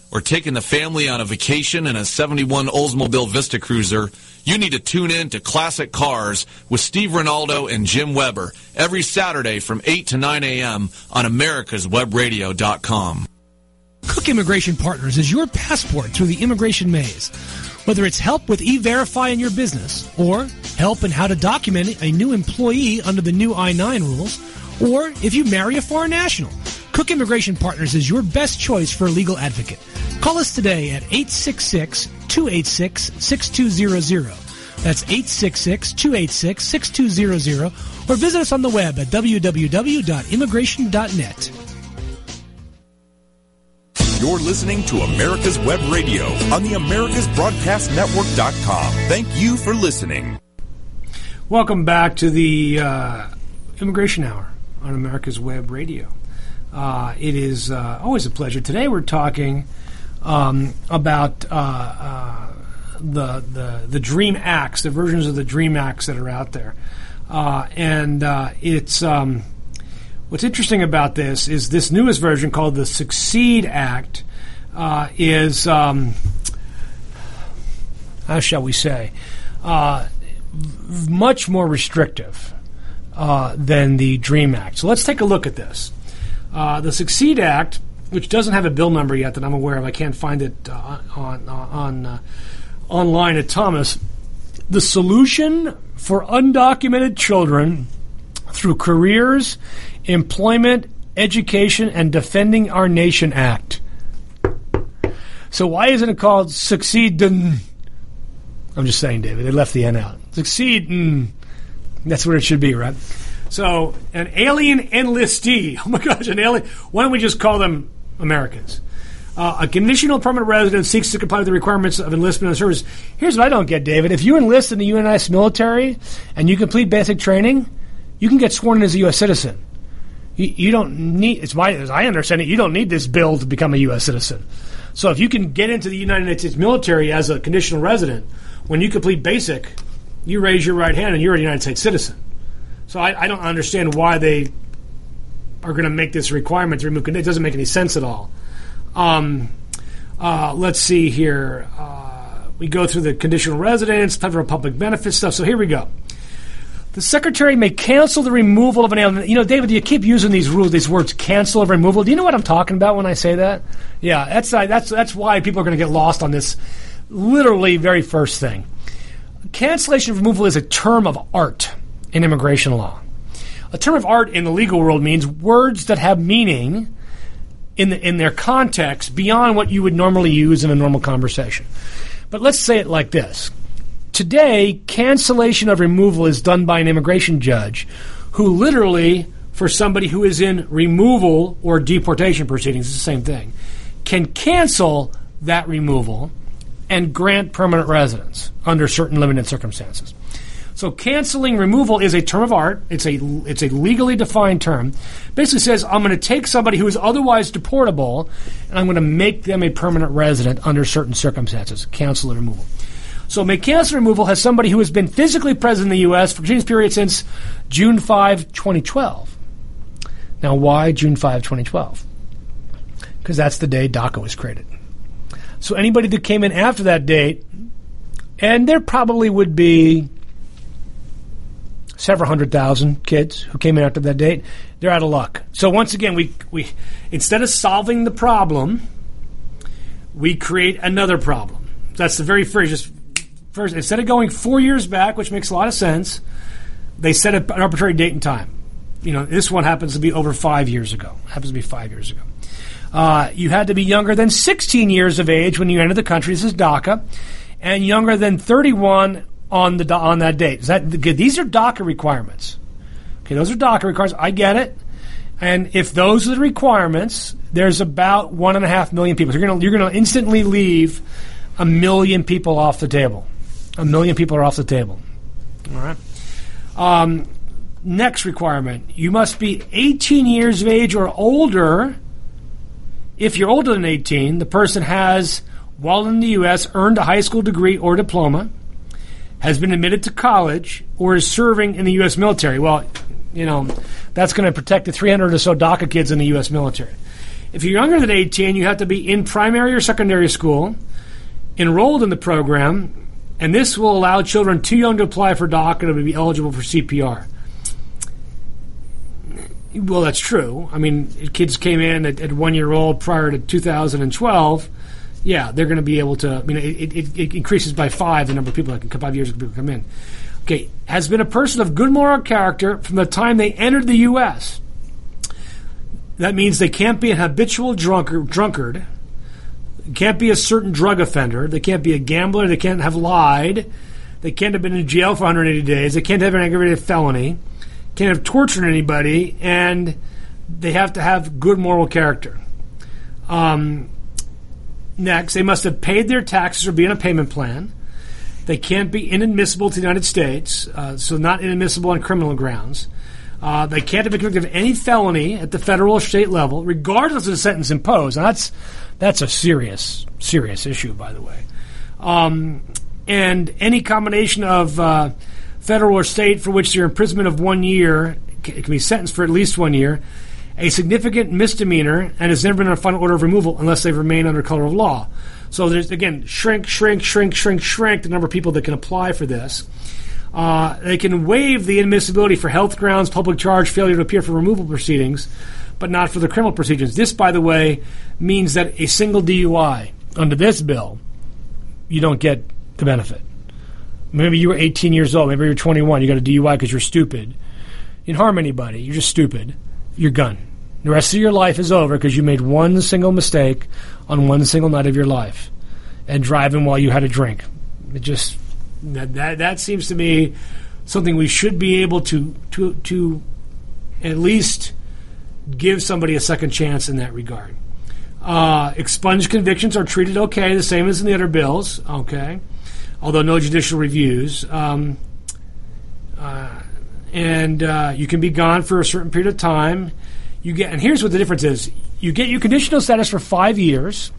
or taking the family on a vacation in a 71 Oldsmobile Vista Cruiser, you need to tune in to Classic Cars with Steve Ronaldo and Jim Weber every Saturday from 8 to 9 a.m. on americaswebradio.com. Cook Immigration Partners is your passport through the immigration maze. Whether it's help with e-verify in your business or help in how to document a new employee under the new I-9 rules, or if you marry a foreign national, Cook Immigration Partners is your best choice for a legal advocate. Call us today at 866-286-6200. That's 866-286-6200 or visit us on the web at www.immigration.net. You're listening to America's Web Radio on the AmericasBroadcastNetwork.com. Thank you for listening. Welcome back to the uh, Immigration Hour on America's Web Radio. Uh, it is uh, always a pleasure. Today we're talking um, about uh, uh, the, the the Dream Acts, the versions of the Dream Acts that are out there, uh, and it's. Um, What's interesting about this is this newest version called the Succeed Act uh, is, um, how shall we say, uh, v- much more restrictive uh, than the Dream Act. So let's take a look at this. Uh, the Succeed Act, which doesn't have a bill number yet that I'm aware of, I can't find it uh, on on uh, online at Thomas. The solution for undocumented children through careers Employment, Education, and Defending Our Nation Act. So why isn't it called Succeed? I'm just saying, David. They left the N out. Succeed. That's what it should be, right? So an alien enlistee. Oh my gosh, an alien. Why don't we just call them Americans? Uh, a conditional permanent resident seeks to comply with the requirements of enlistment and service. Here's what I don't get, David. If you enlist in the U.S. military and you complete basic training, you can get sworn in as a U.S. citizen. You, you don't need, it's my, as I understand it, you don't need this bill to become a U.S. citizen. So if you can get into the United States military as a conditional resident, when you complete basic, you raise your right hand and you're a United States citizen. So I, I don't understand why they are going to make this requirement to remove. It doesn't make any sense at all. Um, uh, let's see here. Uh, we go through the conditional residence, federal public benefit stuff. So here we go. The secretary may cancel the removal of an alien. You know, David, you keep using these rules, these words, cancel or removal. Do you know what I'm talking about when I say that? Yeah, that's uh, that's that's why people are going to get lost on this. Literally, very first thing. Cancellation of removal is a term of art in immigration law. A term of art in the legal world means words that have meaning in the, in their context beyond what you would normally use in a normal conversation. But let's say it like this Today, cancellation of removal is done by an immigration judge who literally, for somebody who is in removal or deportation proceedings, it's the same thing, can cancel that removal and grant permanent residence under certain limited circumstances. So canceling removal is a term of art. It's a it's a legally defined term. Basically says I'm going to take somebody who is otherwise deportable and I'm going to make them a permanent resident under certain circumstances. Cancel removal. So make cancel removal has somebody who has been physically present in the U.S. for a continuous period since June 5, 2012. Now, why June 5, 2012? Because that's the day DACA was created. So anybody that came in after that date, and there probably would be several hundred thousand kids who came in after that date, they're out of luck. So once again, we, we instead of solving the problem, we create another problem. That's the very first, just first instead of going four years back, which makes a lot of sense, they set an arbitrary date and time. You know, this one happens to be over five years ago. Happens to be five years ago. Uh, you had to be younger than 16 years of age when you entered the country. This is DACA, and younger than 31 on the on that date. Is that these are DACA requirements? Okay, those are DACA requirements. I get it. And if those are the requirements, there's about one and a half million people. So you're going you're going to instantly leave a million people off the table. A million people are off the table. All right. Um, next requirement you must be 18 years of age or older. If you're older than 18, the person has, while in the U.S., earned a high school degree or diploma, has been admitted to college, or is serving in the U.S. military. Well, you know, that's going to protect the 300 or so DACA kids in the U.S. military. If you're younger than 18, you have to be in primary or secondary school, enrolled in the program, and this will allow children too young to apply for DACA to be eligible for CPR. Well, that's true. I mean, kids came in at, at one year old prior to 2012. Yeah, they're going to be able to. I mean, it, it, it increases by five the number of people that can five years of people come in. Okay, has been a person of good moral character from the time they entered the U.S. That means they can't be an habitual drunkard, drunkard can't be a certain drug offender. They can't be a gambler. They can't have lied. They can't have been in jail for 180 days. They can't have an aggravated felony. Can't have tortured anybody. And they have to have good moral character. Um, next, they must have paid their taxes or be on a payment plan. They can't be inadmissible to the United States, uh, so not inadmissible on criminal grounds. Uh, they can't have been convicted of any felony at the federal or state level, regardless of the sentence imposed. And that's that's a serious, serious issue, by the way. Um, and any combination of uh, federal or state for which their imprisonment of one year can, can be sentenced for at least one year, a significant misdemeanor, and has never been on a final order of removal unless they remain under color of law. So there's again shrink, shrink, shrink, shrink, shrink the number of people that can apply for this. Uh, they can waive the admissibility for health grounds, public charge, failure to appear for removal proceedings, but not for the criminal proceedings. This, by the way, means that a single DUI under this bill, you don't get the benefit. Maybe you were 18 years old, maybe you're 21, you got a DUI because you're stupid. You didn't harm anybody, you're just stupid. You're gone. The rest of your life is over because you made one single mistake on one single night of your life and driving while you had a drink. It just that, that that seems to me something we should be able to to to at least give somebody a second chance in that regard. Uh, expunged convictions are treated okay, the same as in the other bills. Okay, although no judicial reviews. Um, uh, and uh, you can be gone for a certain period of time. You get, and here's what the difference is: you get your conditional status for five years.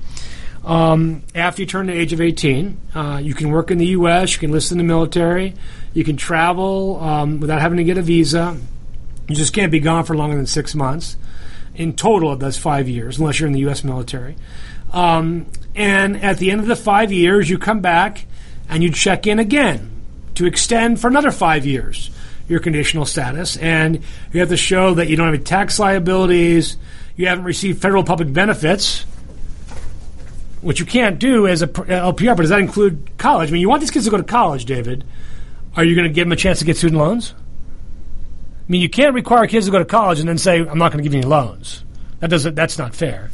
Um, after you turn the age of 18, uh, you can work in the U.S., you can enlist in the military, you can travel um, without having to get a visa. You just can't be gone for longer than six months. In total, that's five years, unless you're in the U.S. military. Um, and at the end of the five years, you come back and you check in again to extend for another five years your conditional status. And you have to show that you don't have any tax liabilities, you haven't received federal public benefits which you can't do as a LPR. But does that include college? I mean, you want these kids to go to college, David. Are you going to give them a chance to get student loans? I mean, you can't require kids to go to college and then say, "I'm not going to give you any loans." That doesn't. That's not fair.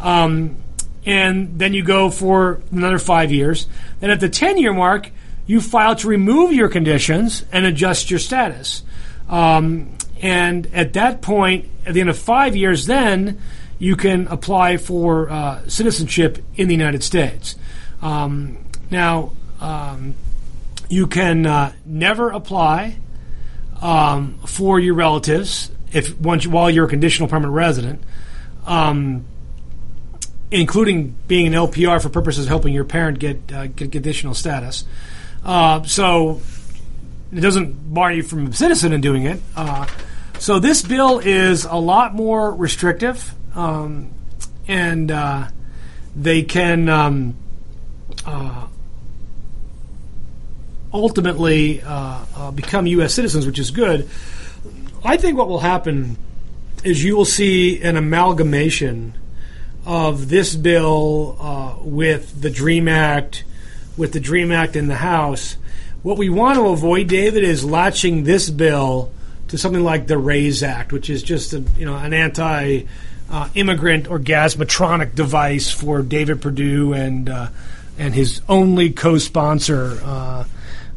Um, and then you go for another five years. Then at the ten year mark, you file to remove your conditions and adjust your status. Um, and at that point, at the end of five years, then you can apply for uh, citizenship in the United States. Um, now, um, you can uh, never apply um, for your relatives if once while you're a conditional permanent resident, um, including being an LPR for purposes of helping your parent get uh, get conditional status. Uh, so it doesn't bar you from a citizen in doing it. Uh, so this bill is a lot more restrictive um, and uh, they can um, uh, ultimately uh, uh become U.S. citizens, which is good. I think what will happen is you will see an amalgamation of this bill with the Dream Act, with the Dream Act in the House. What we want to avoid, David, is latching this bill to something like the RAISE Act, which is just a, you know an anti uh, immigrant orgasmatronic device for David Perdue and uh, and his only co-sponsor, uh,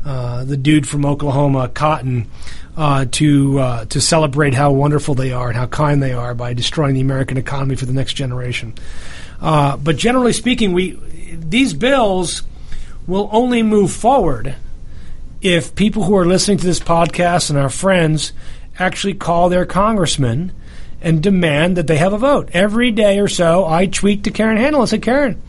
uh the dude from Oklahoma, Cotton, uh, to uh, to celebrate how wonderful they are and how kind they are by destroying the American economy for the next generation. but generally speaking, we these bills will only move forward if people who are listening to this podcast and our friends actually call their congressman and demand that they have a vote. Every day or so, I tweet to Karen Handel and say, Karen,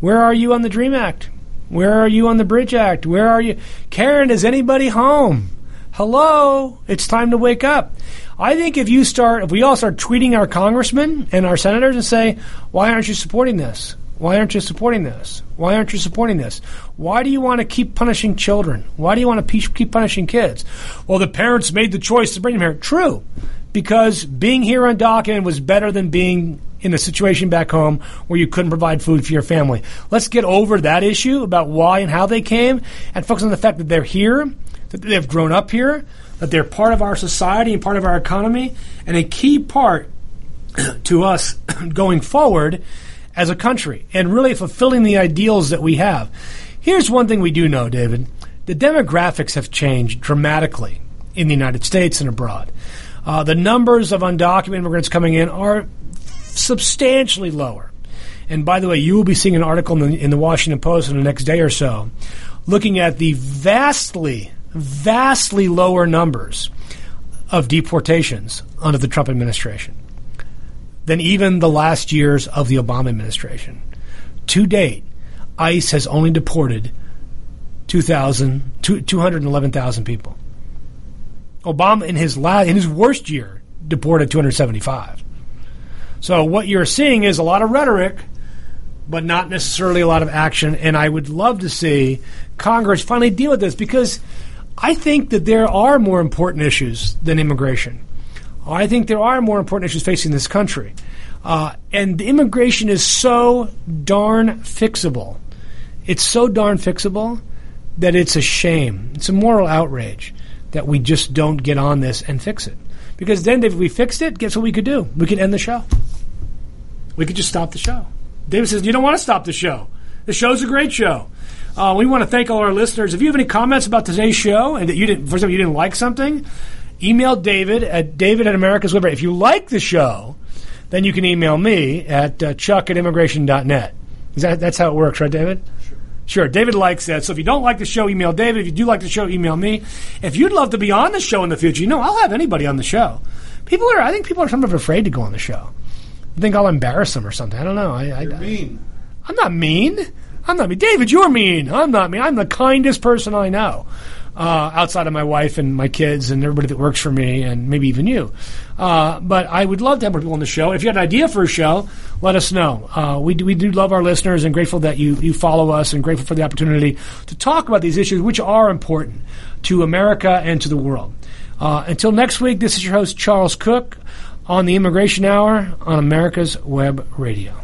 where are you on the DREAM Act? Where are you on the Bridge Act? Where are you? Karen, is anybody home? Hello? It's time to wake up. I think if you start, if we all start tweeting our congressmen and our senators and say, why aren't you supporting this? Why aren't you supporting this? Why aren't you supporting this? Why do you want to keep punishing children? Why do you want to keep punishing kids? Well, the parents made the choice to bring them here. True because being here on Dock End was better than being in the situation back home where you couldn't provide food for your family. Let's get over that issue about why and how they came and focus on the fact that they're here, that they've grown up here, that they're part of our society and part of our economy, and a key part to us going forward as a country and really fulfilling the ideals that we have. Here's one thing we do know, David. The demographics have changed dramatically in the United States and abroad. Uh, the numbers of undocumented immigrants coming in are substantially lower. And by the way, you will be seeing an article in the, in the Washington Post in the next day or so looking at the vastly, vastly lower numbers of deportations under the Trump administration than even the last years of the Obama administration. To date, ICE has only deported 2,000, 211,000 people. Obama, in his, la- in his worst year, deported 275. So what you're seeing is a lot of rhetoric, but not necessarily a lot of action. And I would love to see Congress finally deal with this because I think that there are more important issues than immigration. I think there are more important issues facing this country. Uh, and immigration is so darn fixable. It's so darn fixable that it's a shame. It's a moral outrage that we just don't get on this and fix it. Because then, if we fixed it, guess what we could do? We could end the show. We could just stop the show. David says, You don't want to stop the show. The show's a great show. Uh, we want to thank all our listeners. If you have any comments about today's show and that you didn't, for example, you didn't like something, email David at David at America's Web. If you like the show, then you can email me at uh, chuck at immigration.net. Is that, that's how it works, right, David? Sure. Sure. David likes that. So if you don't like the show, email David. If you do like the show, email me. If you'd love to be on the show in the future, you know, I'll have anybody on the show. People are, I think people are sort of afraid to go on the show. I think I'll embarrass them or something. I don't know. I, I, mean. I'm not mean. I'm not mean. David, you're mean. I'm not mean. I'm the kindest person I know. Uh, outside of my wife and my kids and everybody that works for me and maybe even you. Uh, but I would love to have more people on the show. If you have an idea for a show, let us know. Uh, we, do, we do love our listeners and grateful that you, you follow us and grateful for the opportunity to talk about these issues, which are important to America and to the world. Uh, until next week, this is your host, Charles Cook, on the Immigration Hour on America's Web Radio.